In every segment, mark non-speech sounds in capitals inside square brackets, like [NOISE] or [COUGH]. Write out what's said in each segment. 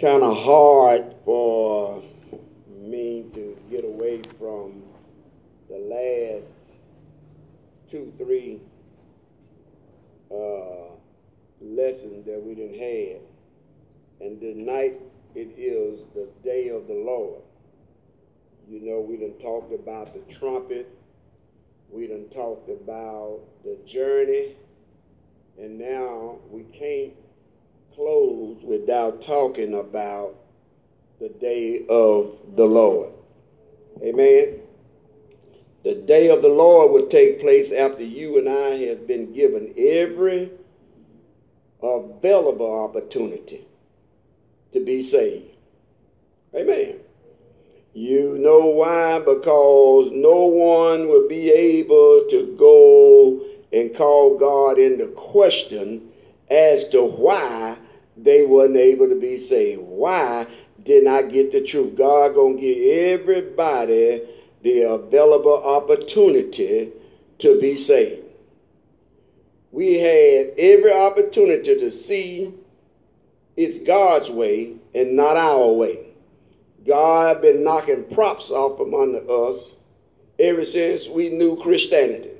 kind of hard for me to get away from the last two, three uh, lessons that we didn't have. And tonight it is the day of the Lord. You know, we done talked about the trumpet. We done talked about the journey. And now we can't close without talking about the day of the Lord. Amen. The day of the Lord will take place after you and I have been given every available opportunity to be saved. Amen. You know why? Because no one will be able to go and call God into question as to why they wasn't able to be saved. Why didn't I get the truth? God gonna give everybody the available opportunity to be saved. We had every opportunity to see it's God's way and not our way. God been knocking props off from under us ever since we knew Christianity.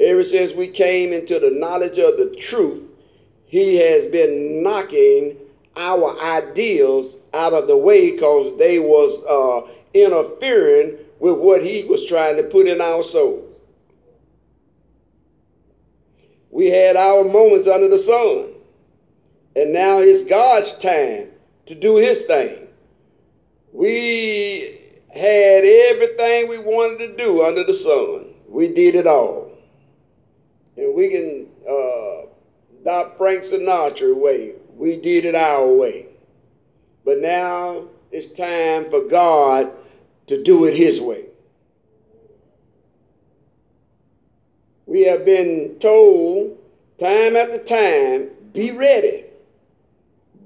Ever since we came into the knowledge of the truth, he has been knocking our ideals out of the way because they was uh, interfering with what he was trying to put in our soul. We had our moments under the sun. And now it's God's time to do his thing. We had everything we wanted to do under the sun. We did it all. And we can uh, adopt Frank Sinatra way. We did it our way. But now it's time for God to do it his way. We have been told time after time, be ready.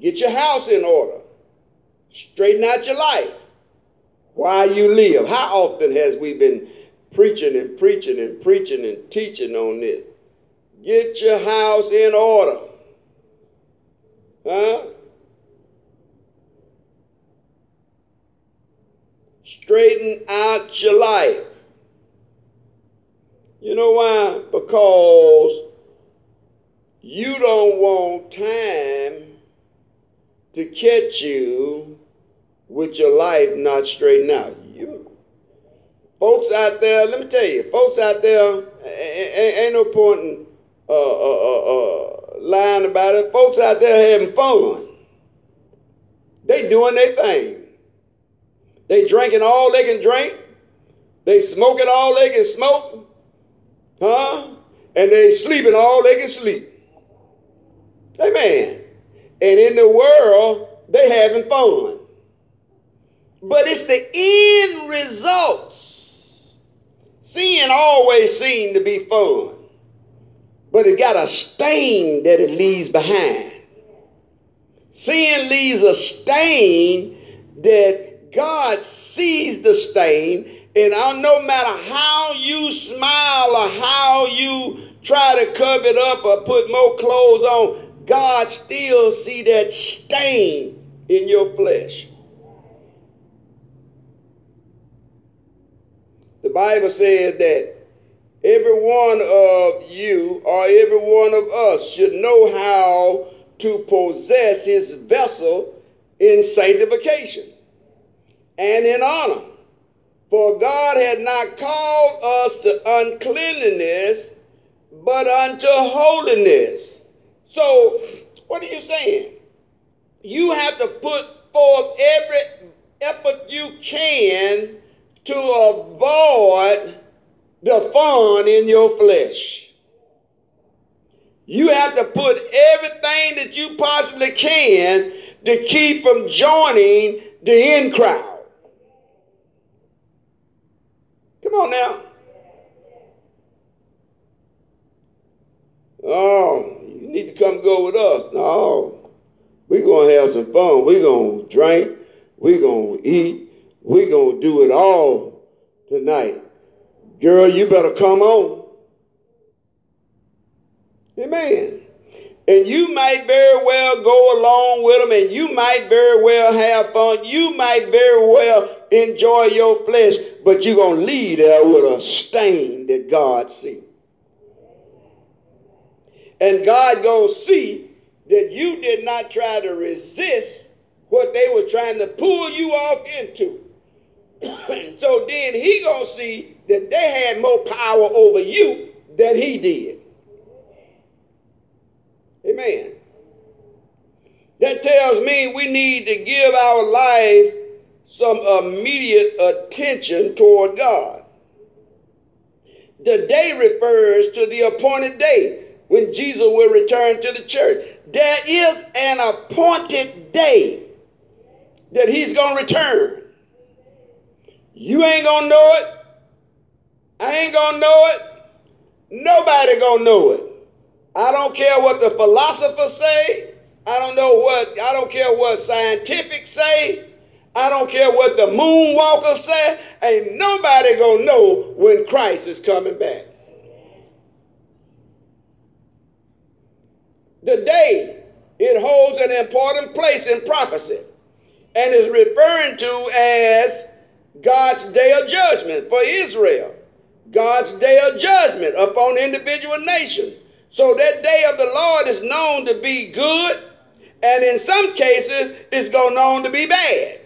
Get your house in order. Straighten out your life while you live. How often has we been preaching and preaching and preaching and teaching on this? Get your house in order. Huh? Straighten out your life. You know why? Because you don't want time to catch you with your life not straightened out. You, folks out there, let me tell you, folks out there, ain't, ain't no point in uh, uh, uh, uh, lying about it. Folks out there having fun. They doing their thing. They drinking all they can drink. They smoking all they can smoke. Huh? And they sleeping all they can sleep. Amen. And in the world, they having fun. But it's the end results. Sin always seemed to be fun. But it got a stain that it leaves behind. Sin leaves a stain that God sees the stain, and I, no matter how you smile or how you try to cover it up or put more clothes on, God still see that stain in your flesh. The Bible says that every one of you or every one of us should know how to possess his vessel in sanctification and in honor. For God had not called us to uncleanliness, but unto holiness. So, what are you saying? You have to put forth every effort you can to avoid the fun in your flesh. You have to put everything that you possibly can to keep from joining the in crowd. Come on now. Oh, you need to come go with us. No. We're going to have some fun. We're going to drink. We're going to eat. We're going to do it all tonight. Girl, you better come on. Amen. And you might very well go along with them and you might very well have fun. You might very well enjoy your flesh, but you're going to leave there with a stain that God sees. And God going to see that you did not try to resist what they were trying to pull you off into. [COUGHS] so then he to see that they had more power over you than he did. Amen. That tells me we need to give our life some immediate attention toward God. The day refers to the appointed day when Jesus will return to the church. There is an appointed day that he's going to return. You ain't to know it. I ain't to know it. Nobody to know it. I don't care what the philosophers say. I don't know what, I don't care what scientific say. I don't care what the moonwalkers say. Ain't nobody gonna know when Christ is coming back. The day it holds an important place in prophecy and is referring to as God's day of judgment for Israel, God's day of judgment upon individual nations. So that day of the Lord is known to be good, and in some cases, it's going known to be bad.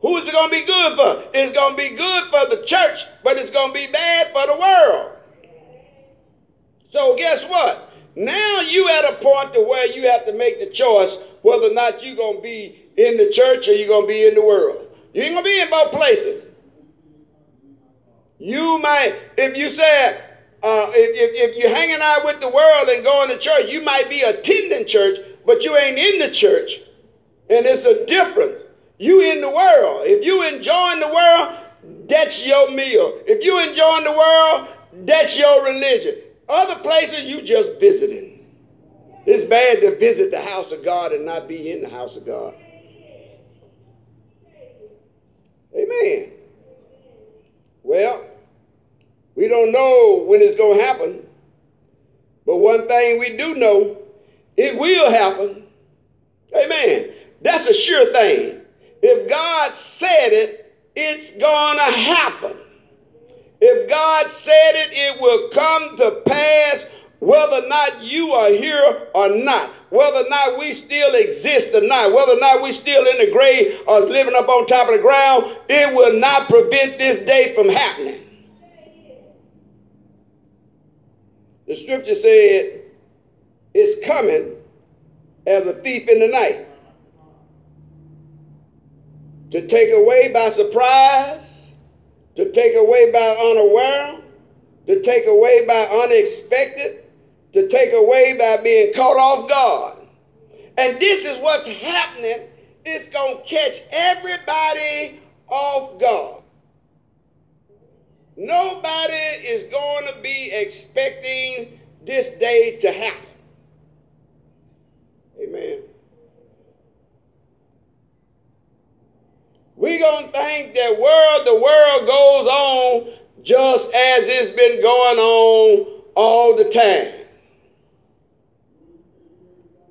Who is it going to be good for? It's going to be good for the church, but it's going to be bad for the world. So guess what? Now you at a point to where you have to make the choice whether or not you're going to be in the church or you're going to be in the world. You ain't going to be in both places. You might, if you said, uh, if, if, if you're hanging out with the world and going to church, you might be attending church, but you ain't in the church. And it's a difference. You in the world. If you enjoying the world, that's your meal. If you enjoying the world, that's your religion. Other places you just visiting. It's bad to visit the house of God and not be in the house of God. Amen. Well, we don't know when it's going to happen. But one thing we do know, it will happen. Amen. That's a sure thing. If God said it, it's going to happen. If God said it, it will come to pass whether or not you are here or not, whether or not we still exist or not, whether or not we still in the grave or living up on top of the ground, it will not prevent this day from happening. The scripture said, it's coming as a thief in the night. To take away by surprise, to take away by unaware, to take away by unexpected, to take away by being caught off guard. And this is what's happening. It's going to catch everybody off guard. Nobody is going to be expecting this day to happen. Amen. We're going to think that world, the world goes on just as it's been going on all the time.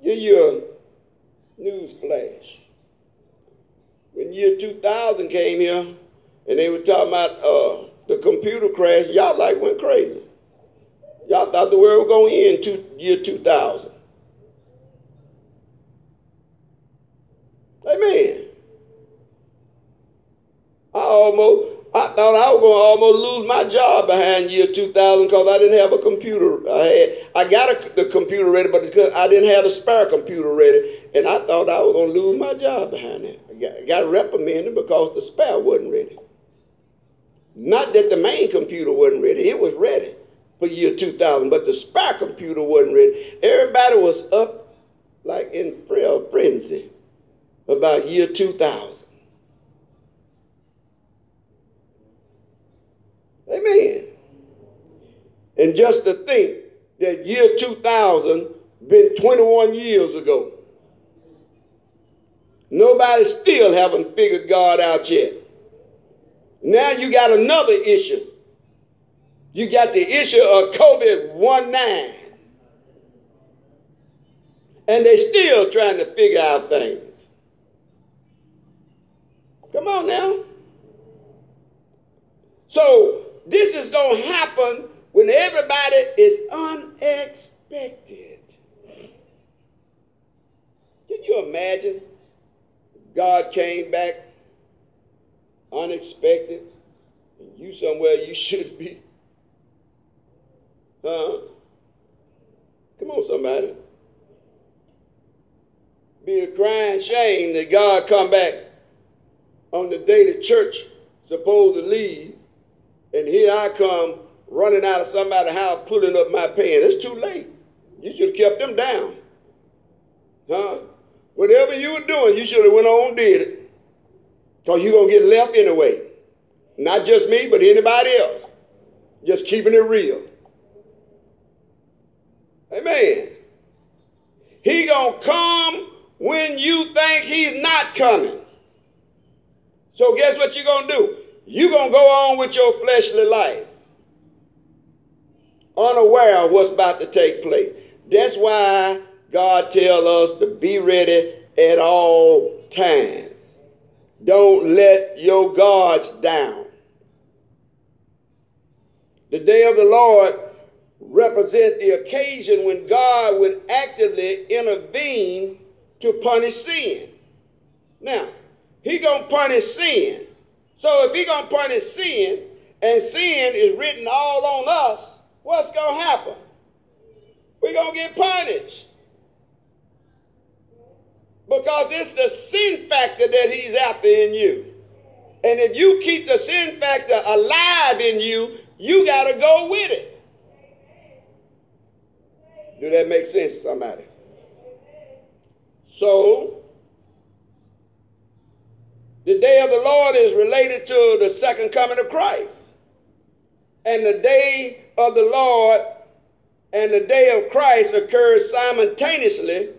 Give you a news flash. When year 2000 came here, and they were talking about uh, the computer crash, y'all like went crazy. Y'all thought the world was going to end two, year 2000. Amen. I almost, I thought I was going to almost lose my job behind year 2000 because I didn't have a computer. I had, I got a, the computer ready, but I didn't have a spare computer ready, and I thought I was going to lose my job behind that. I got, got reprimanded because the spare wasn't ready. Not that the main computer wasn't ready, it was ready for year 2000, but the spare computer wasn't ready. Everybody was up like in frenzy about year 2000. Amen. And just to think that year 2000 been 21 years ago. Nobody still haven't figured God out yet. Now you got another issue. You got the issue of COVID 19. And they still trying to figure out things. Come on now. So this is going to happen when everybody is unexpected. Can you imagine? God came back unexpected, and you somewhere you should be. Huh? Come on, somebody. Be a crying shame that God come back on the day the church supposed to leave, and here I come running out of somebody's house pulling up my pants. It's too late. You should have kept them down. Huh? Whatever you were doing, you should have went on and did it. Because you're going to get left anyway. Not just me, but anybody else. Just keeping it real. Amen. He going to come when you think he's not coming. So guess what you're going to do? You're going to go on with your fleshly life. Unaware of what's about to take place. That's why God tells us to be ready at all times. Don't let your guards down. The day of the Lord represent the occasion when God would actively intervene to punish sin. Now, he gonna punish sin. So if he gonna punish sin, and sin is written all on us, what's gonna happen? We're gonna get punished. Because it's the sin factor that he's after in you. And if you keep the sin factor alive in you, you got to go with it. Do that make sense to somebody? So, the day of the Lord is related to the second coming of Christ. And the day of the Lord and the day of Christ occurs simultaneously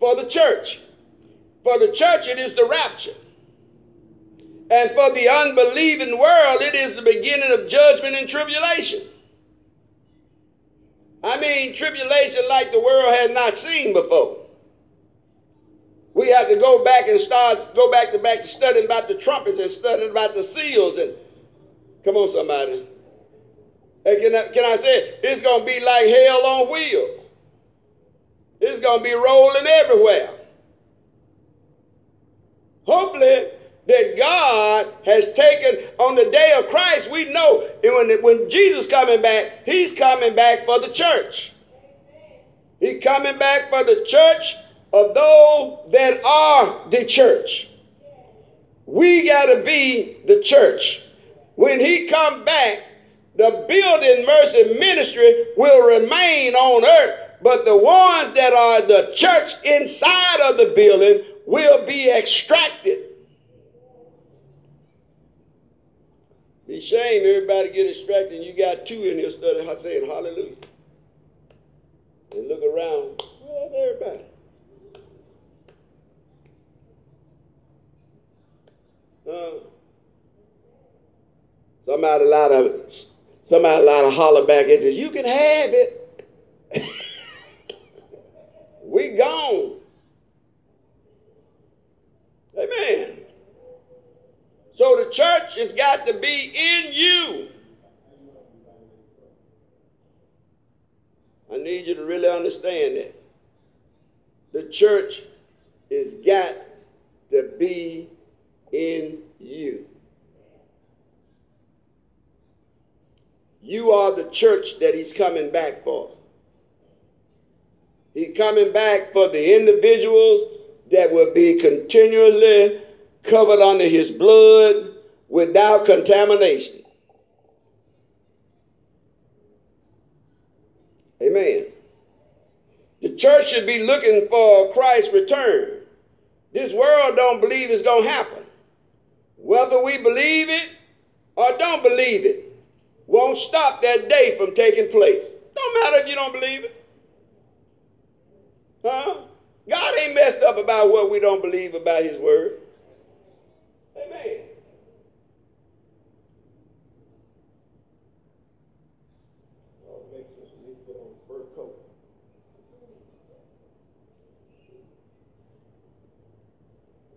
for the church. For the church, it is the rapture. And for the unbelieving world, it is the beginning of judgment and tribulation. I mean, tribulation like the world has not seen before. We have to go back and start, go back to back to studying about the trumpets and studying about the seals. And come on, somebody. Hey, can I, can I say it's going to be like hell on wheels? It's going to be rolling everywhere. Hopefully, that God has taken on the day of Christ, we know when, when Jesus coming back, he's coming back for the church. He's coming back for the church of those that are the church. We got to be the church. When he come back, the building mercy ministry will remain on earth, but the ones that are the church inside of the building will be extracted. Be shame everybody get extracted and you got two in here studying saying hallelujah. And look around, everybody? Uh, somebody a lot of somebody a lot of holler back at you. You can have it. [LAUGHS] we gone. Amen. So the church has got to be in you. I need you to really understand that. The church has got to be in you. You are the church that he's coming back for. He's coming back for the individuals that will be continually covered under his blood without contamination. Amen. The church should be looking for Christ's return. This world don't believe it's going to happen. Whether we believe it or don't believe it won't stop that day from taking place. Don't matter if you don't believe it. Huh? God ain't messed up about what we don't believe about his word. Amen.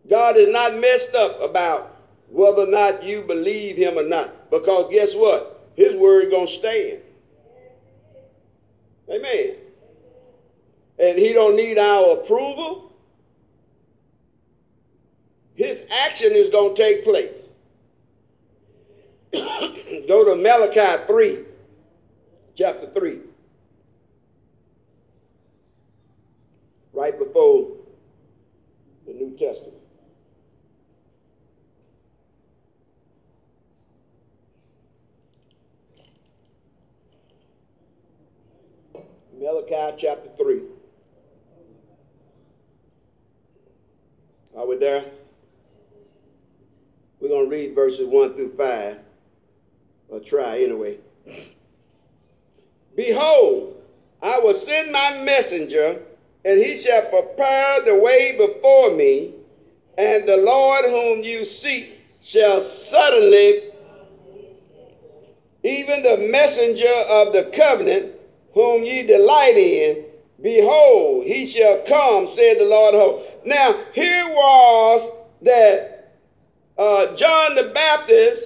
God is not messed up about whether or not you believe him or not. Because guess what? His word to stand. Amen. And he don't need our approval. His action is to take place. [COUGHS] Go to Malachi 3, chapter 3. Right before the New Testament. Malachi chapter 3. Are we there? We're going to read verses 1 through 5. Or try anyway. Behold, I will send my messenger, and he shall prepare the way before me, and the Lord whom you seek shall suddenly, even the messenger of the covenant, whom ye delight in, behold, he shall come, said the Lord of hosts. Now, here was that uh, John the Baptist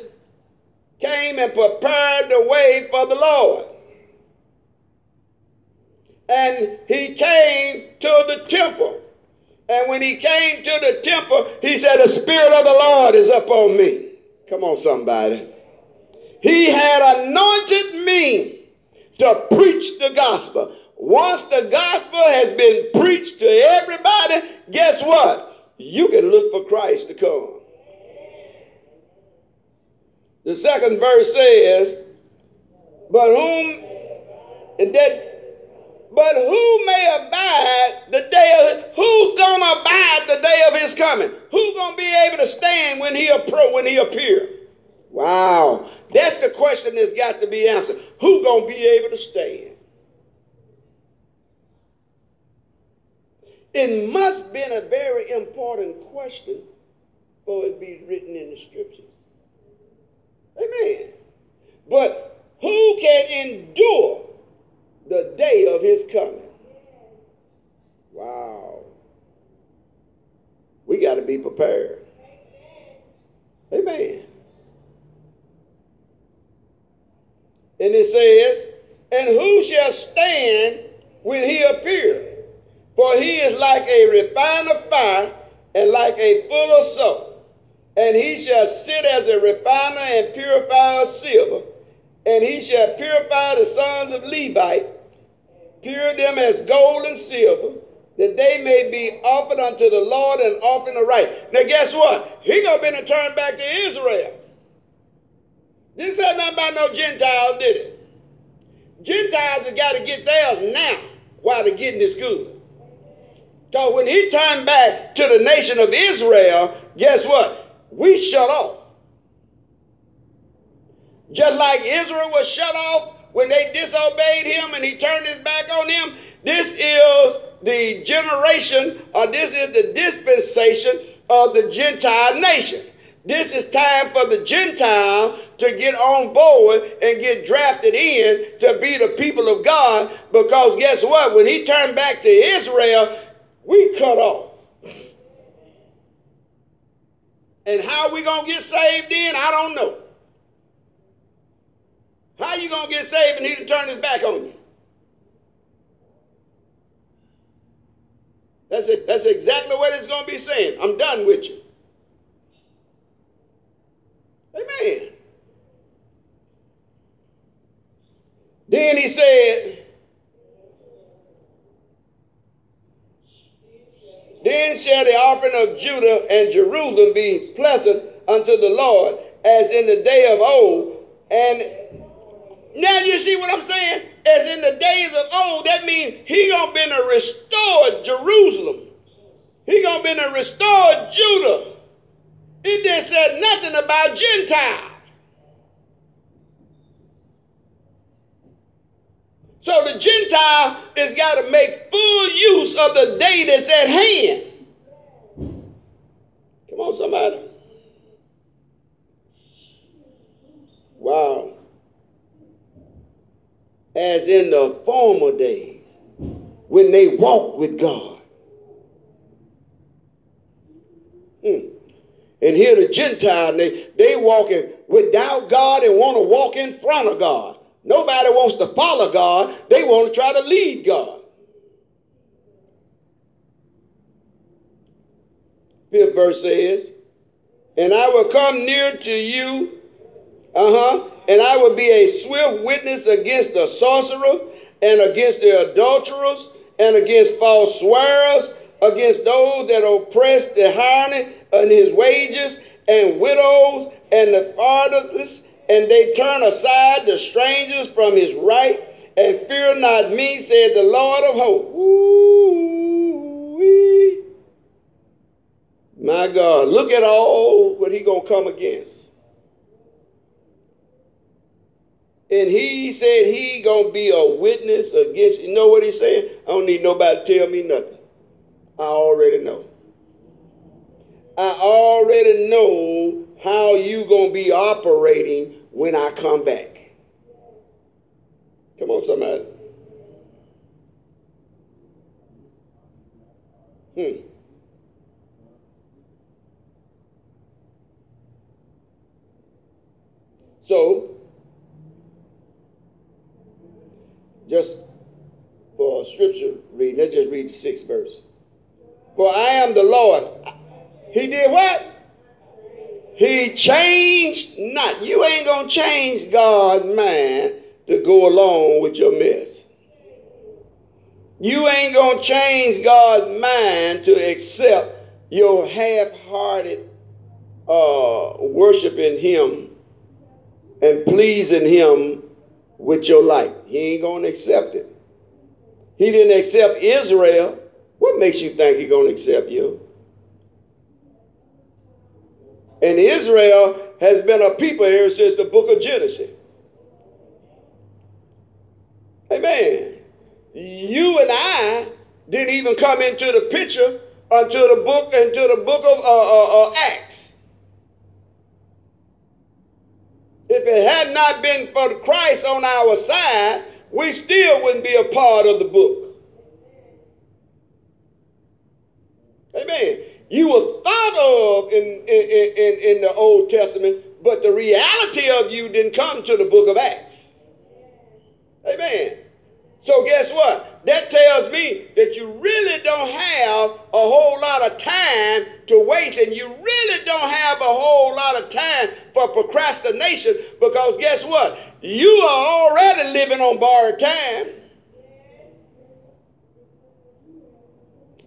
came and prepared the way for the Lord. And he came to the temple. And when he came to the temple, he said, The Spirit of the Lord is upon me. Come on, somebody. He had anointed me to preach the gospel. Once the gospel has been preached to everybody, guess what? You can look for Christ to come. The second verse says, But whom and that but who may abide the day of who's gonna abide the day of his coming? Who's gonna be able to stand when he appro when he appear? Wow. That's the question that's got to be answered. Who gonna be able to stand? It must been a very important question for it be written in the scriptures. Amen. But who can endure the day of his coming? Wow. We got to be prepared. Amen. And it says, And who shall stand when he appear? For he is like a refiner fire and like a full of soap and he shall sit as a refiner and purifier of silver, and he shall purify the sons of Levi, pure them as gold and silver, that they may be offered unto the Lord and often right. Now, guess what? He gonna be to turn back to Israel. This ain't nothing about no Gentiles, did it? Gentiles have got to get theirs now while the getting is good. So when he turned back to the nation of Israel, guess what? we shut off. Just like Israel was shut off when they disobeyed him and he turned his back on them, this is the generation or this is the dispensation of the Gentile nation. This is time for the Gentile to get on board and get drafted in to be the people of God because guess what? When he turned back to Israel, we cut off. And how we to get saved in, I don't know. How you to get saved and he to turn his back on you? That's, it. That's exactly what it's to be saying. I'm done with you. Amen. Then he said, Then shall the offering of Judah and Jerusalem be pleasant unto the Lord, as in the day of old. And now you see what I'm saying? As in the days of old, that means he gonna be a restored Jerusalem. He gonna be a restored Judah. It didn't say nothing about Gentiles. So the Gentile has got to make full use of the day that's at hand. Come on, somebody. Wow. As in the former days when they walked with God. Mm. And here the Gentile, they, they walking without God and want to walk in front of God. Nobody wants to follow God. They want to try to lead God. Fifth verse says, And I will come near to you, uh-huh, and I will be a swift witness against the sorcerer and against the adulterers and against false swearers, against those that oppress the hireling and his wages, and widows and the fatherless, and they turn aside the strangers from his right, and fear not me, said the Lord of hosts. Ooh-wee. My God, look at all what he gonna come against. And he said he gonna be a witness against you. Know what he's saying? I don't need nobody to tell me nothing. I already know. I already know how you gonna be operating when I come back. Come on, somebody. Hmm. So, just for scripture reading, let's just read the sixth verse. For I am the Lord. He did what? He changed not. You ain't going to change God's mind to go along with your mess. You ain't going to change God's mind to accept your half hearted uh, worshiping Him and pleasing Him with your life. He ain't going to accept it. He didn't accept Israel. What makes you think He's going to accept you? And Israel has been a people here since the book of Genesis. Amen. You and I didn't even come into the picture until the book until the book of uh, uh, uh, Acts. If it had not been for Christ on our side, we still wouldn't be a part of the book. Amen. You were thought of in, in, in, in the Old Testament, but the reality of you didn't come to the book of Acts. Amen. So guess what? That tells me that you really don't have a whole lot of time to waste, and you really don't have a whole lot of time for procrastination because guess what? You are already living on borrowed time.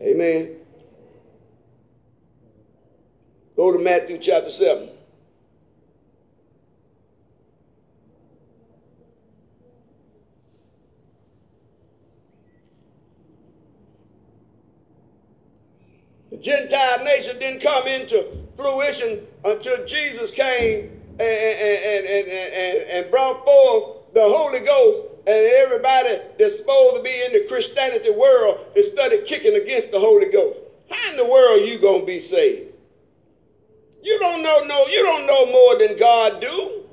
Amen. Go to Matthew chapter 7. The Gentile nation didn't come into fruition until Jesus came and, and, and, and, and brought forth the Holy Ghost and everybody that's supposed to be in the Christianity world is started kicking against the Holy Ghost. How in the world you gonna be saved? You don't know no, you don't know more than God do.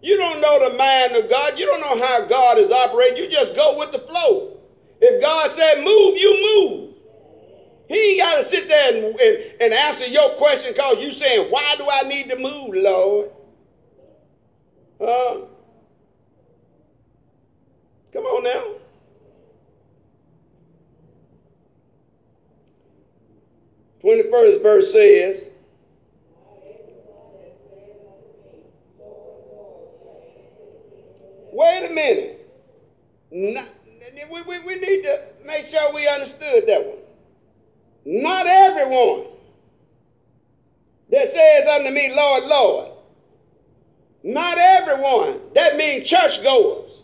You don't know the mind of God. You don't know how God is operating. You just go with the flow. If God said move, you move. He ain't got to sit there and, and, and answer your question because you saying, why do I need to move, Lord? Huh? Come on now. Twenty-first verse says, Wait a minute. Not, we, we, we need to make sure we understood that one. Not everyone that says unto me, Lord, Lord. Not everyone. That means churchgoers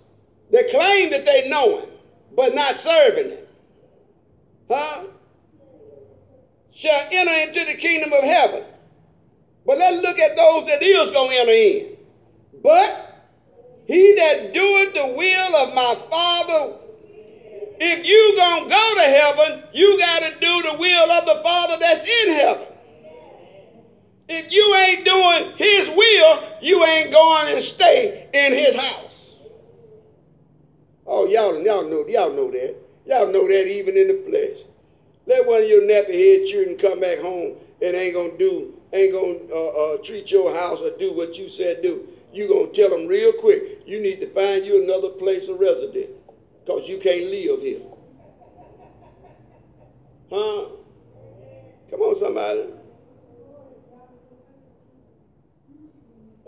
that claim that they know him, but not serving him. Huh? Shall enter into the kingdom of heaven. But let's look at those that is going to enter in. But he that doeth the will of my Father, if you gonna go to heaven, you gotta do the will of the Father that's in heaven. If you ain't doing his will, you ain't going to stay in his house. Oh, y'all, y'all know, y'all know that. Y'all know that even in the flesh. Let one of your nappy head children come back home and ain't gonna do, ain't gonna uh, uh, treat your house or do what you said do, you gonna tell them real quick, you need to find you another place of residence, because you can't live here. Huh? Come on, somebody.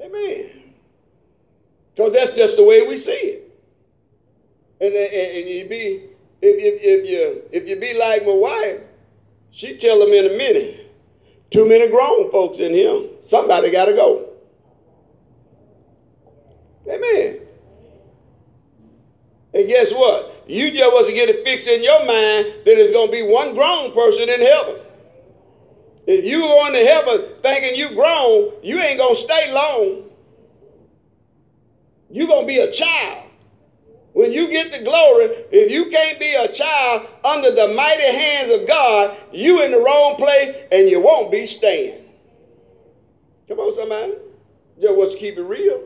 Amen. Because that's just the way we see it. And, and, and you be if, if, if you if you be like my wife, she tell them in a minute. Too many grown folks in here. Somebody got to go. Amen. And guess what? You just wasn't get it fixed in your mind that there's going to be one grown person in heaven. If you going to heaven thinking you grown, you ain't going to stay long. You're going to be a child. When you get the glory, if you can't be a child under the mighty hands of God, you in the wrong place and you won't be staying. Come on, somebody. Just want to keep it real.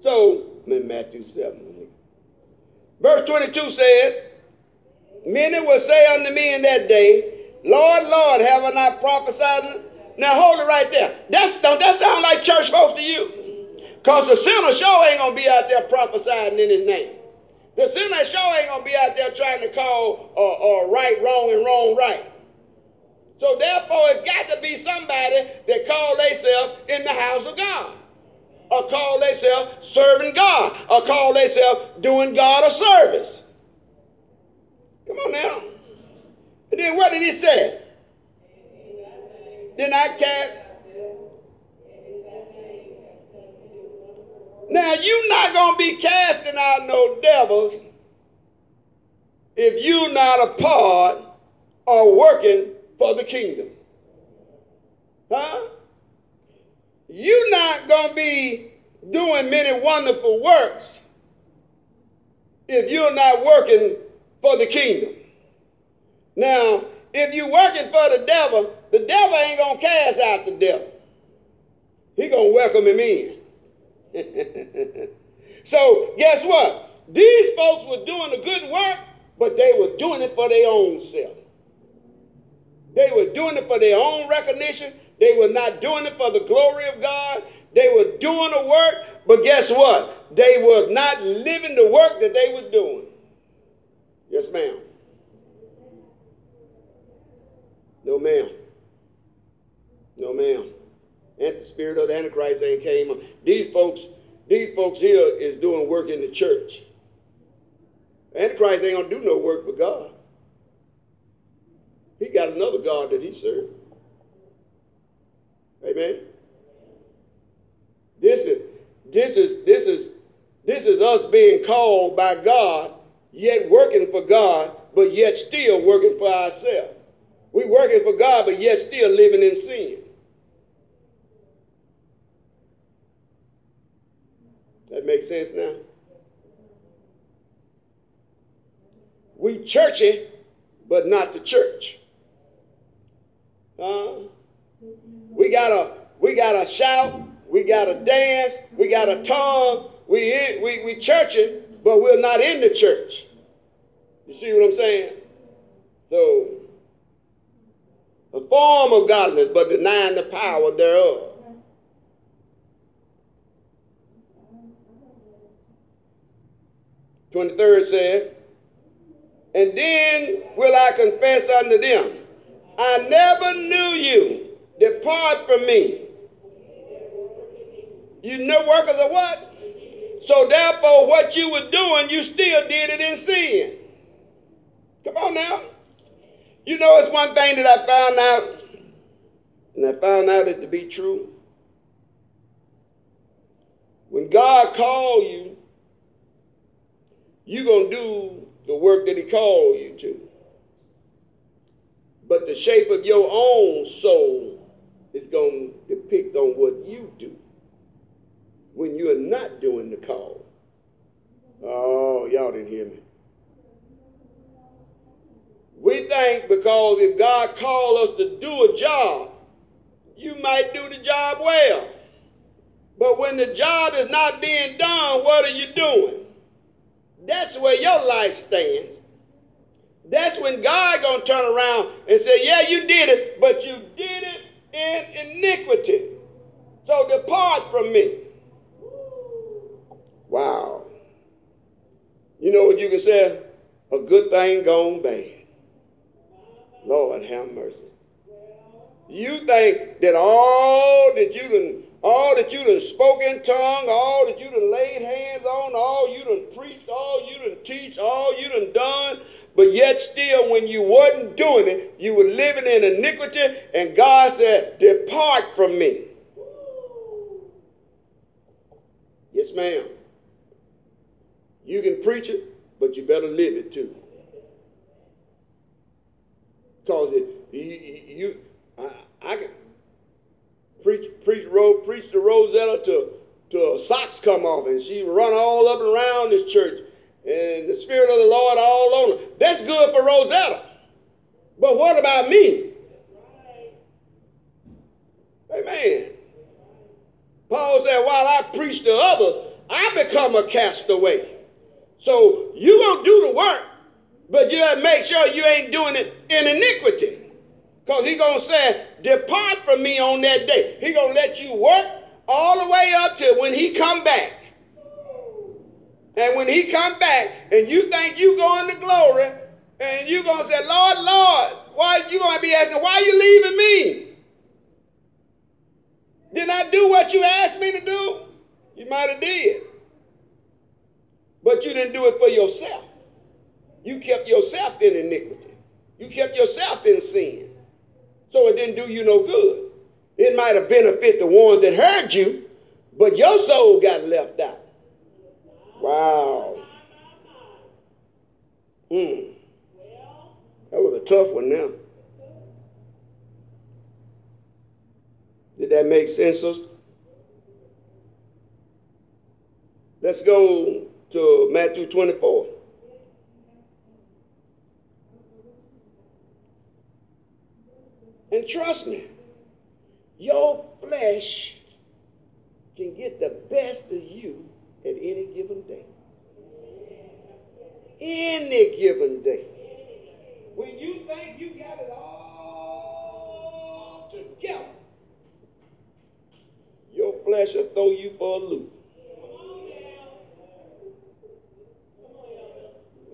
So, in Matthew 7. Verse 22 says, Many will say unto me in that day, Lord, Lord, haven't I prophesied? Now hold it right there. That's, don't that sound like church folks to you? Because the sinner sure ain't going to be out there prophesying in his name. The sinner sure ain't going to be out there trying to call uh, uh, right wrong and wrong right. So therefore, it's got to be somebody that call themselves in the house of God. Or call themselves serving God. Or call themselves doing God a service. Come on now. And then what did he say? Then I cast Now you're not gonna be casting out no devils if you're not a part or working for the kingdom. Huh? You're not gonna be doing many wonderful works if you're not working for the kingdom. Now, if you're working for the devil, the devil ain't gonna cast out the devil. He gonna welcome him in. [LAUGHS] so guess what? These folks were doing a good work, but they were doing it for their own self. They were doing it for their own recognition. They were not doing it for the glory of God. They were doing the work, but guess what? They were not living the work that they were doing. Yes, ma'am. No, ma'am. No, ma'am and the spirit of the Antichrist ain't came. These folks, these folks here is doing work in the church. Antichrist ain't gonna do no work for God. He got another God that he serves. Amen. This is this is this is this is us being called by God, yet working for God, but yet still working for ourselves. We working for God, but yet still living in sin. That makes sense now? We churchy, but not the church. Uh, we gotta we gotta shout, we gotta dance, we gotta tongue, we in, we we churching, but we're not in the church. You see what I'm saying? So a form of godliness, but denying the power thereof. 23rd said, And then will I confess unto them, I never knew you. Depart from me. You know workers of what? So therefore, what you were doing, you still did it in sin. Come on now. You know, it's one thing that I found out, and I found out it to be true. When God called you, you're going to do the work that he called you to. But the shape of your own soul is going to depict on what you do when you're not doing the call. Oh, y'all didn't hear me. We think because if God called us to do a job, you might do the job well. But when the job is not being done, what are you doing? That's where your life stands. that's when God gonna turn around and say, Yeah, you did it, but you did in iniquity. So depart from me. Wow. You know what you can say? A good thing gone bad. Lord have mercy. You think that all that you done, all that you done spoke in tongue, all that you done laid hands on, all you done preached, all you done teach, all you done done, but yet still when you wasn't doing it, you were living in iniquity, and God said, Depart from me. Yes, ma'am. You can preach it, but you better live it too. Because it, you, you I, I, can preach, preach, preach the Rosetta to, to socks come off, and she run all up and around this church, Eh, the Spirit of the Lord all on. That's good for Rosetta. But what about me? Amen. Paul said, while I preach to others, I become a castaway. So you gonna do the work, but you gotta make sure you ain't doing it in iniquity. Because he gonna say, depart from me on that day. He gonna let you work all the way up to when he come back. And when he come back and you think you going to glory, and you gonna say, Lord, Lord, why you gonna be asking, why you leaving me? Didn't I do what you asked me to do? You might have did. But you didn't do it for yourself. You kept yourself in iniquity. You kept yourself in sin. So it didn't do you no good. It might have benefited the ones that heard you, but your soul got left out. Wow. Hmm. That was a tough one now. Did that make sense? Let's go to Matthew 24. And trust me, your flesh can get the best of you at any given day. Any given day. When you think you got it all together, your flesh will throw you for a loop.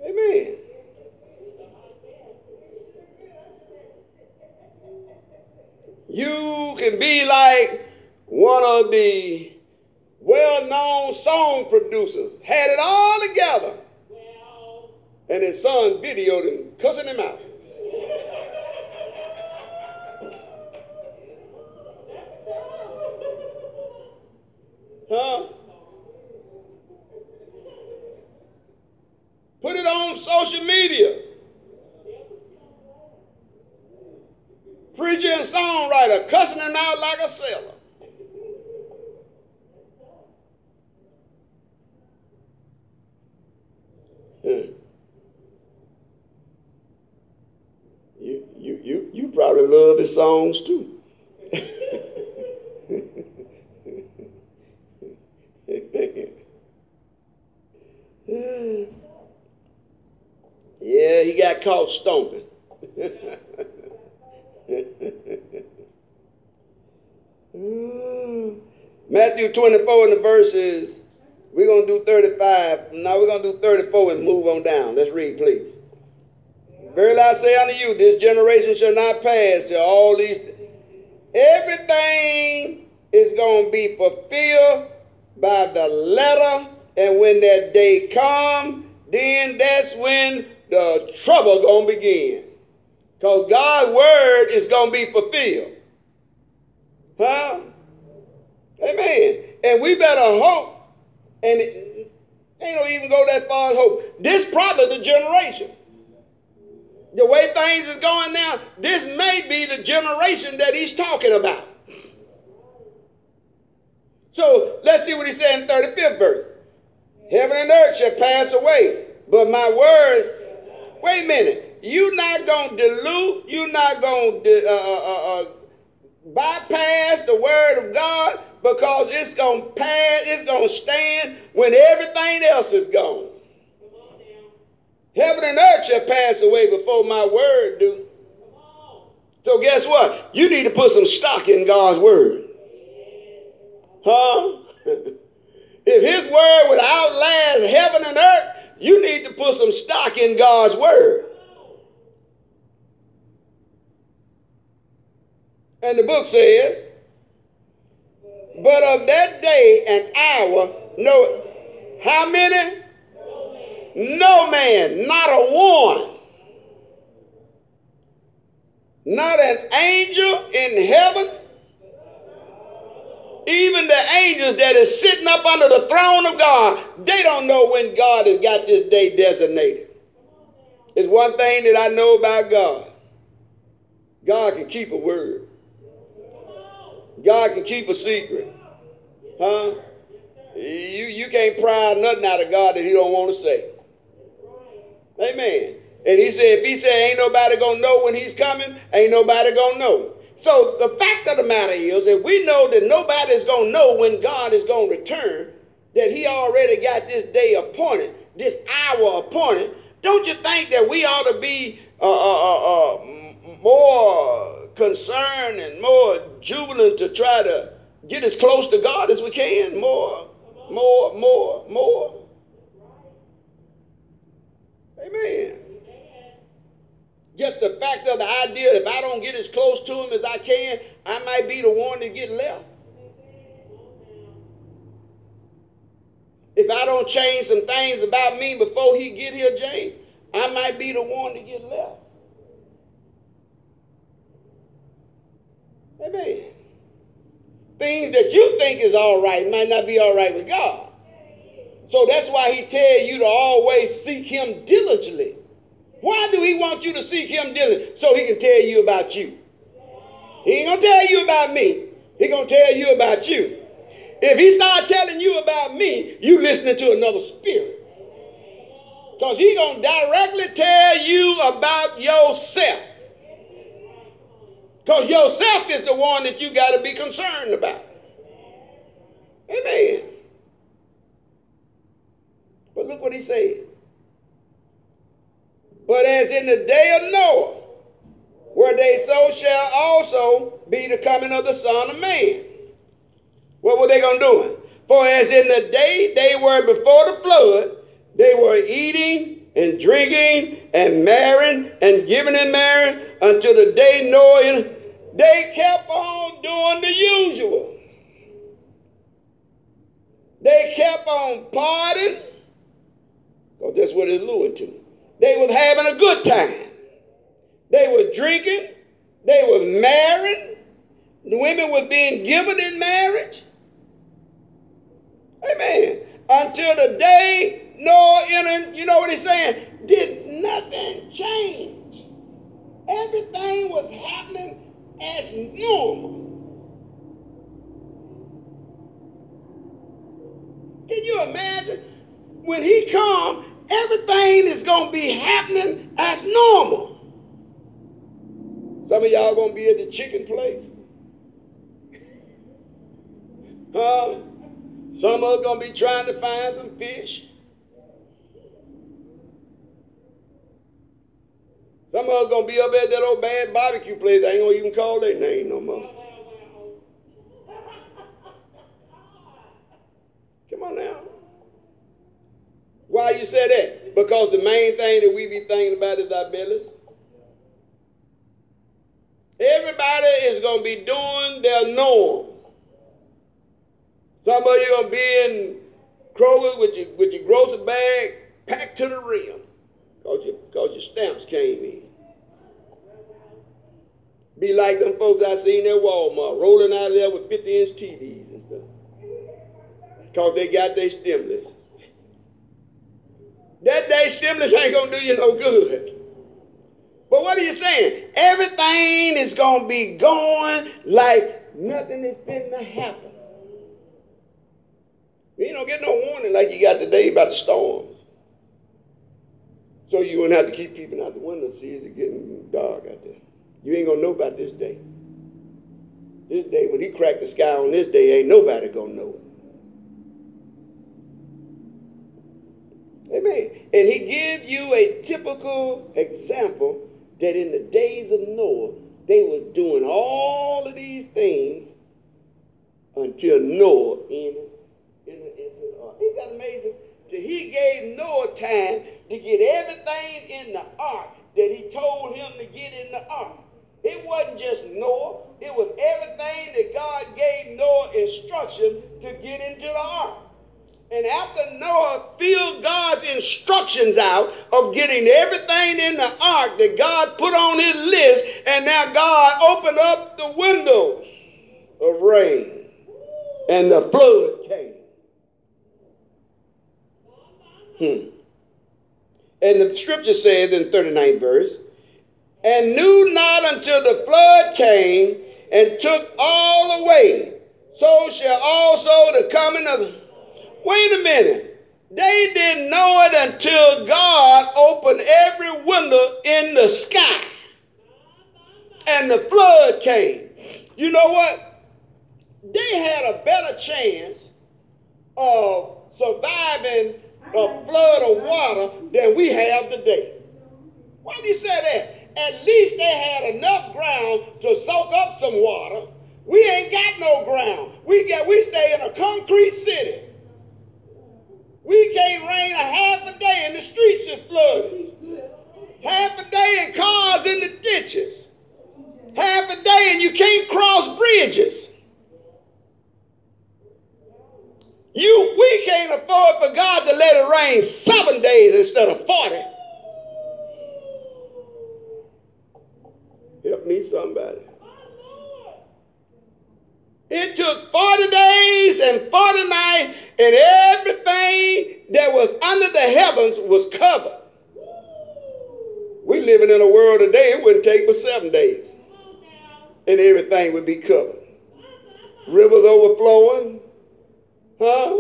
Amen. You can be like one of the well known song producers, had it all together, and his son videoed him cussing him out. Huh? Put it on social media. Preacher and songwriter cussing him out like a sailor. Hmm. You, you, you, you probably love his songs too. [LAUGHS] yeah, he got caught stomping. [LAUGHS] Matthew 24 and the verses, we're going to do 35. Now we're going to do 34 and move on down. Let's read, please. Verily I say unto you, this generation shall not pass till all these. Everything is going to be fulfilled by the letter. And when that day come, then that's when the trouble going to begin. Because God's word is going to be fulfilled. Huh? Amen. And we better hope, and it ain't don't even go that far as hope. This probably the generation. The way things is going now, this may be the generation that he's talking about. So let's see what he said in 35th verse. Heaven and earth shall pass away, but my word, wait a minute, you're not going to dilute, you're not going to uh, uh, uh, bypass the word of God because it's going to pass, it's going to stand when everything else is gone. Heaven and earth shall pass away before my word do. So guess what? You need to put some stock in God's word. Huh? [LAUGHS] if his word would outlast heaven and earth, you need to put some stock in God's word. And the book says, but of that day and hour, no, how many? No man, not a one. Not an angel in heaven. Even the angels that is sitting up under the throne of God, they don't know when God has got this day designated. It's one thing that I know about God. God can keep a word. God can keep a secret. Huh? You, you can't pry nothing out of God that he don't want to say. Amen. And he said, if he said ain't nobody gonna know when he's coming, ain't nobody gonna know. So the fact of the matter is, if we know that nobody's gonna know when God is gonna return, that he already got this day appointed, this hour appointed, don't you think that we ought to be uh, uh, uh, uh more concerned and more jubilant to try to get as close to God as we can? More, more, more, more. Amen. Just the fact of the idea, if I don't get as close to him as I can, I might be the one to get left. If I don't change some things about me before he get here, James, I might be the one to get left. Amen. Things that you think is all right might not be all right with God. So that's why he tell you to always seek him diligently. Why do he want you to seek him diligently? So he can tell you about you. He ain't gonna tell you about me. He gonna tell you about you. If he start telling you about me, you listening to another spirit. Because he gonna directly tell you about yourself. Because yourself is the one that you got to be concerned about. Amen. But look what he said. But as in the day of Noah, where they so shall also be the coming of the Son of Man. What were they going to do? For as in the day they were before the flood, they were eating and drinking and marrying and giving in marriage until the day Noah, they kept on doing the usual. They kept on partying, because that's what it alluded to. They was having a good time. They were drinking. They was married. The women was being given in marriage. Amen. Until the day Noah entered, you know what he's saying? Did nothing change. Everything was happening as normal. Can you imagine when he come everything is going to be happening as normal. Some of y'all going to be at the chicken place. Huh? Some of us going to be trying to find some fish. Some of us going to be up at that old bad barbecue place. I ain't going to even call their name no more. Come on now. Why you say that? Because the main thing that we be thinking about is our bellies. Everybody is going to be doing their norm. Some of you going to be in Kroger with your, with your grocery bag packed to the rim because your, cause your stamps came in. Be like them folks I seen at Walmart rolling out of there with 50 inch TVs and stuff because they got their stimulus. That day stimulus ain't to do you no good. But what are you saying? Everything is to be going like nothing is to happen. You don't get no warning like you got today about the storms. So you wouldn't have to keep peeping out the window to see is it getting dark out there. You ain't to know about this day. This day, when he cracked the sky on this day, ain't nobody to know it. Amen. And he gives you a typical example that in the days of Noah, they were doing all of these things until Noah entered into the ark. Isn't that amazing? So he gave Noah time to get everything in the ark that he told him to get in the ark. It wasn't just Noah, it was everything that God gave Noah instruction to get into the ark. And after Noah filled God's instructions out of getting everything in the ark that God put on his list, and now God opened up the windows of rain, and the flood came. Hmm. And the scripture says in the 39th verse, and knew not until the flood came and took all away. So shall also the coming of. Wait a minute. They didn't know it until God opened every window in the sky and the flood came. You know what? They had a better chance of surviving a flood of water than we have today. Why do you say that? At least they had enough ground to soak up some water. We ain't got no ground. We get we stay in a concrete city. We can't rain a half a day and the streets is flooded. Half a day and cars in the ditches. Half a day and you can't cross bridges. You, we can't afford for God to let it rain seven days instead of 40. Help me, somebody. It took 40 days and 40 nights, and everything that was under the heavens was covered. We living in a world today, it wouldn't take but seven days. And everything would be covered. Rivers overflowing, Huh?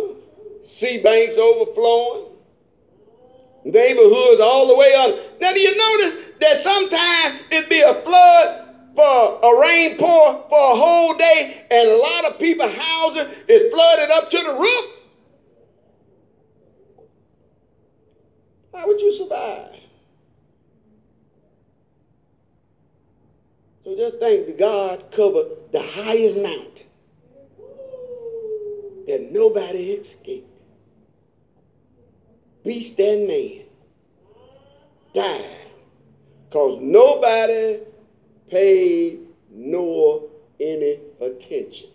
Sea banks overflowing. Neighborhoods all the way up. Now, do you notice that sometimes it be a flood for a rain pour for a whole day and a lot of people housing is flooded up to the roof? How would you survive? So just think that God covered the highest mountain that nobody escaped. Beast and man died because nobody paid Noah any attention.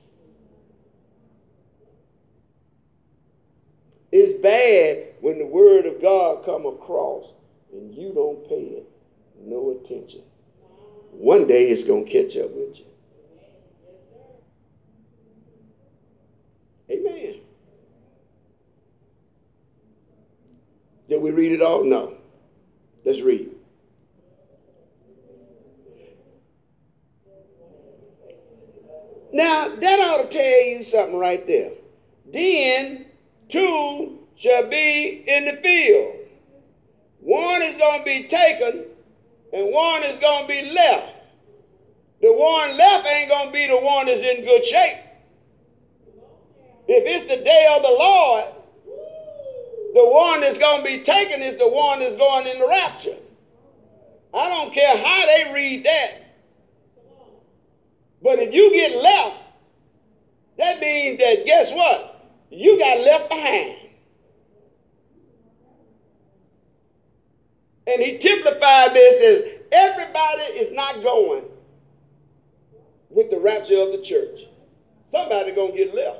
It's bad when the word of God come across and you don't pay it no attention. One day it's going to catch up with you. Amen. Did we read it all? No. Let's read. Now, that ought to tell you something right there. Then two shall be in the field. One is going to be taken, and one is going to be left. The one left ain't going to be the one that's in good shape. If it's the day of the Lord, the one that's going to be taken is the one that's going in the rapture. I don't care how they read that. But if you get left, that means that guess what? You got left behind. And he typified this as everybody is not going with the rapture of the church. Somebody gonna get left.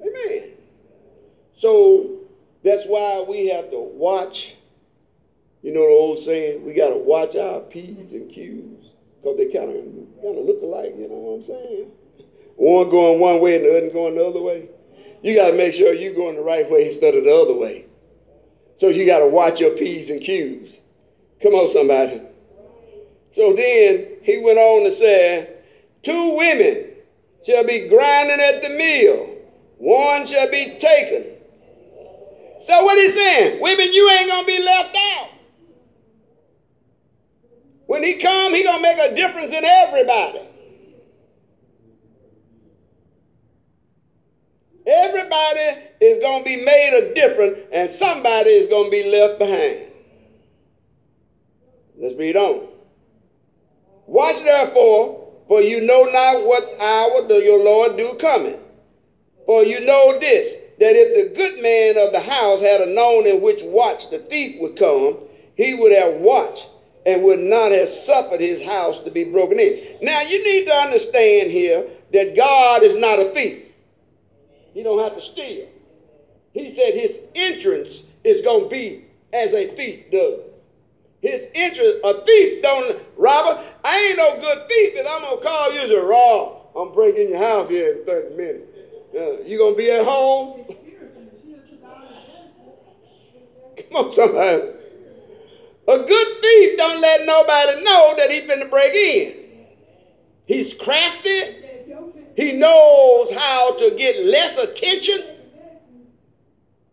Amen. So that's why we have to watch. You know the old saying, we got to watch our P's and Q's because they kind of kind of look alike. You know what I'm saying? One going one way and the other going the other way. You got to make sure you're going the right way instead of the other way. So you got to watch your P's and Q's. Come on, somebody. So then he went on to say, two women shall be grinding at the mill one shall be taken. So what he's saying, women, you ain't gonna be left out. When he come, he gonna make a difference in everybody. everybody is to be made a difference and somebody is to be left behind. Let's read on. Watch therefore, for you know not what hour the, your Lord do coming. For you know this, that if the good man of the house had a known in which watch the thief would come, he would have watched and would not have suffered his house to be broken in. Now you need to understand here that God is not a thief. He don't have to steal. He said his entrance is going to be as a thief does. His entrance, a thief don't, robber, I ain't no good thief and I'm going to call you to rob. I'm breaking your house here in 30 minutes. Uh, you going to be at home? [LAUGHS] Come on, somebody. A good thief don't let nobody know that he's going to break in. He's crafty. He knows how to get less attention.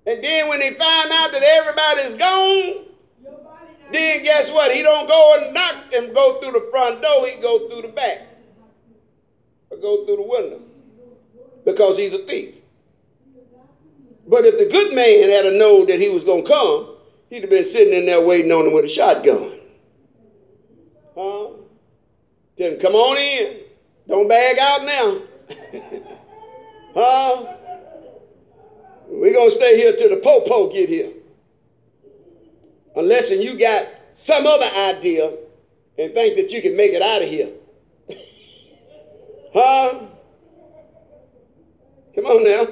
And then when he find out that everybody's gone, then guess what? He don't go and knock and go through the front door. He go through the back. Or go through the window. Because he's a thief. But if the good man had to know that he was going to come, he'd have been sitting in there waiting on him with a shotgun. Huh? Tell him, come on in. Don't bag out now. [LAUGHS] huh? We're going to stay here till the popo get here. Unless and you got some other idea and think that you can make it out of here. [LAUGHS] huh? Come on now.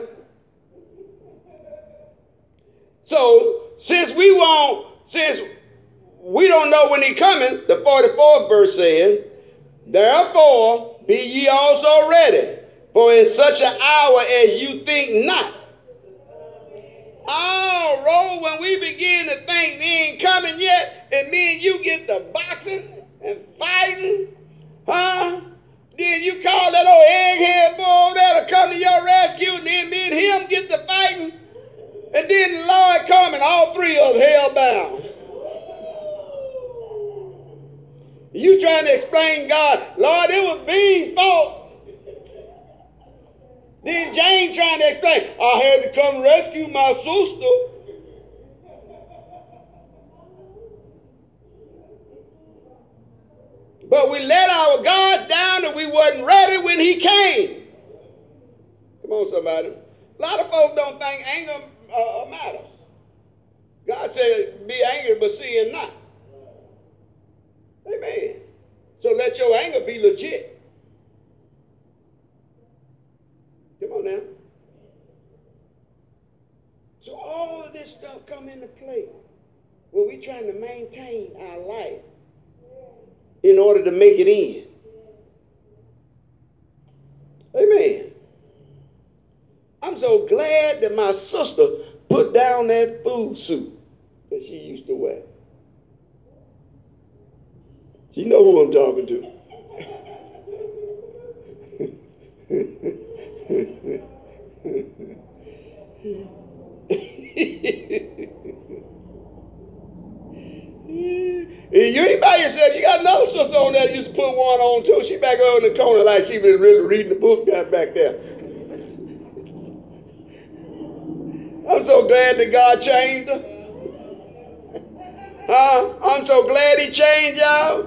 So, since we won't, since we don't know when he coming, the 44th verse says, Therefore, be ye also ready, for in such an hour as you think not. Oh, roll, when we begin to think they ain't coming yet, and me and you get the boxing and fighting, huh? Then you call that old egghead boy to come to your rescue, and then me and him get the fighting. And then the Lord come and all three of hell bound. You trying to explain God, Lord, it was being fault. Then James trying to explain, I had to come rescue my sister. But we let our God down and we wasn't ready when he came. Come on, somebody. A lot of folks don't think anger uh, matters. God said, be angry, but sin not. Amen. So let your anger be legit. Come on now. So all of this stuff come into play when we're trying to maintain our life in order to make it in. Amen. I'm so glad that my sister put down that food suit that she used to wear. She know who I'm talking to. you ain't by yourself. You got another sister on there used to put one on too. She back over in the corner like she was really reading the book down back there. I'm so glad that God changed her. Huh? I'm so glad he changed y'all.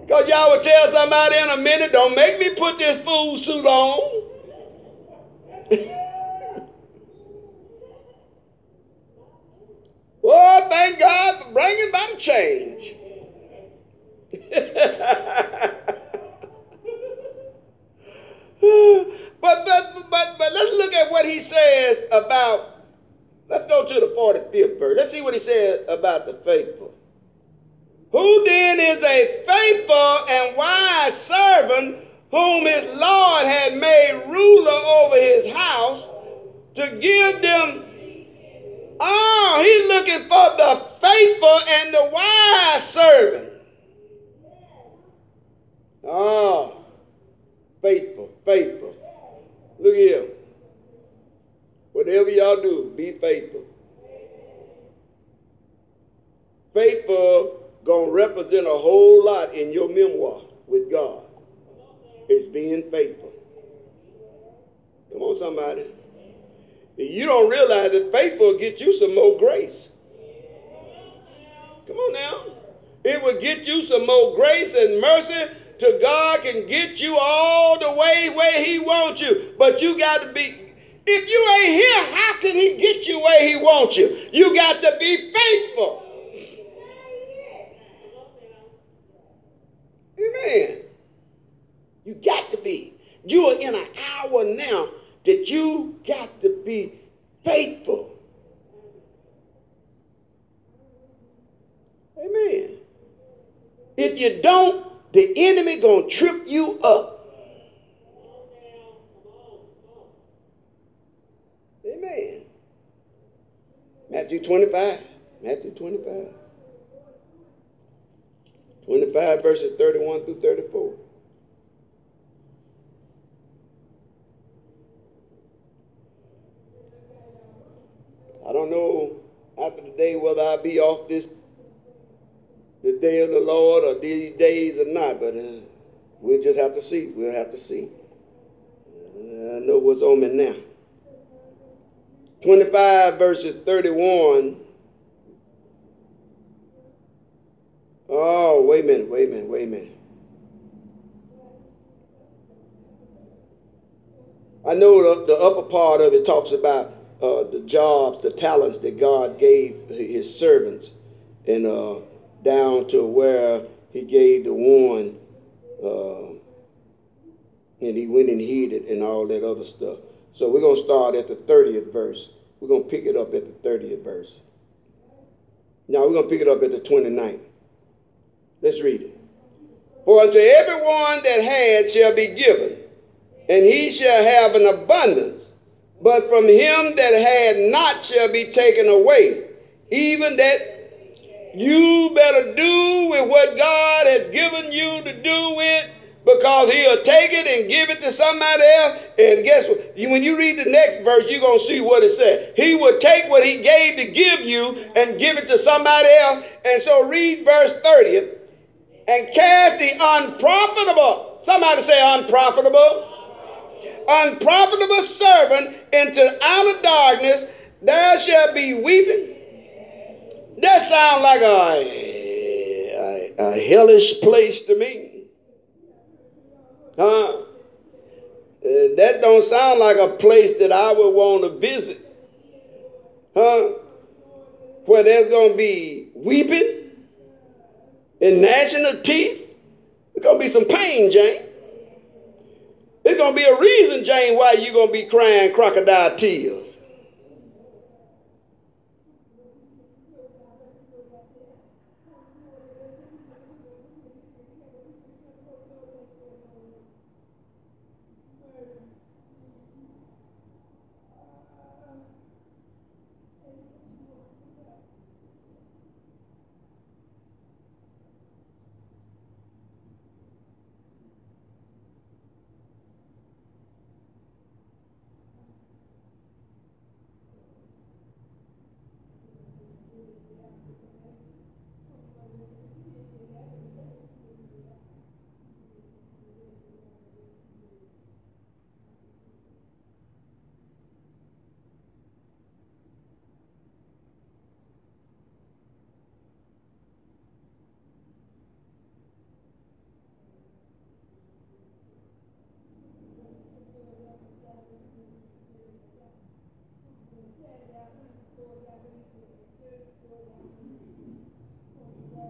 Because y'all would tell somebody in a minute, don't make me put this fool suit on. [LAUGHS] oh, thank God for bringing about a change. but, but, but, but let's look at what he says about, let's go to the 45th verse. Let's see what he says about the faithful. Who then is a faithful and wise servant whom his Lord had made ruler over his house to give them. Oh, he's looking for the faithful and the wise servant. Oh, faithful, faithful. Look here. Whatever y'all do, be faithful. Faithful to represent a whole lot in your memoir with God. It's being faithful. Come on, somebody. You don't realize that faithful will get you some more grace. Come on now. It will get you some more grace and mercy to God can get you all the way where He wants you. But you got to be, if you ain't here, how can He get you where He wants you? You got to be faithful. Amen. You got to be. You are in an hour now that you got to be faithful. Amen. If you don't, the enemy gonna trip you up. Amen. Matthew 25. Matthew 25. 25 verses 31 through 34. I don't know after the day whether I'll be off this the day of the Lord or these days or not, but uh, we'll just have to see. We'll have to see. Uh, I know what's on me now. 25 verses 31. Oh, wait a minute, wait a minute, wait a minute. I know the, the upper part of it talks about uh, the jobs, the talents that God gave his servants. And uh, down to where he gave the one uh, and he went and hid it and all that other stuff. So we're going to start at the 30th verse. We're going to pick it up at the 30th verse. Now we're going to pick it up at the 29th. Let's read it. For unto everyone that had shall be given, and he shall have an abundance. But from him that had not shall be taken away, even that you better do with what God has given you to do with because he'll take it and give it to somebody else. And guess what? When you read the next verse, you're going to see what it said. He will take what he gave to give you and give it to somebody else. And so read verse 30 and cast the unprofitable, somebody say unprofitable, unprofitable servant into outer darkness. There shall be weeping that sounds like a, a, a, hellish place to me. Huh? Uh, that don't sound like a place that I would want to visit. Huh? Where there's going to be weeping and gnashing of teeth. There's going to be some pain, Jane. There's going to be a reason, Jane, why you're going to be crying crocodile tears.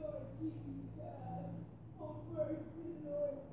Lord Jesus, oh mercy, Lord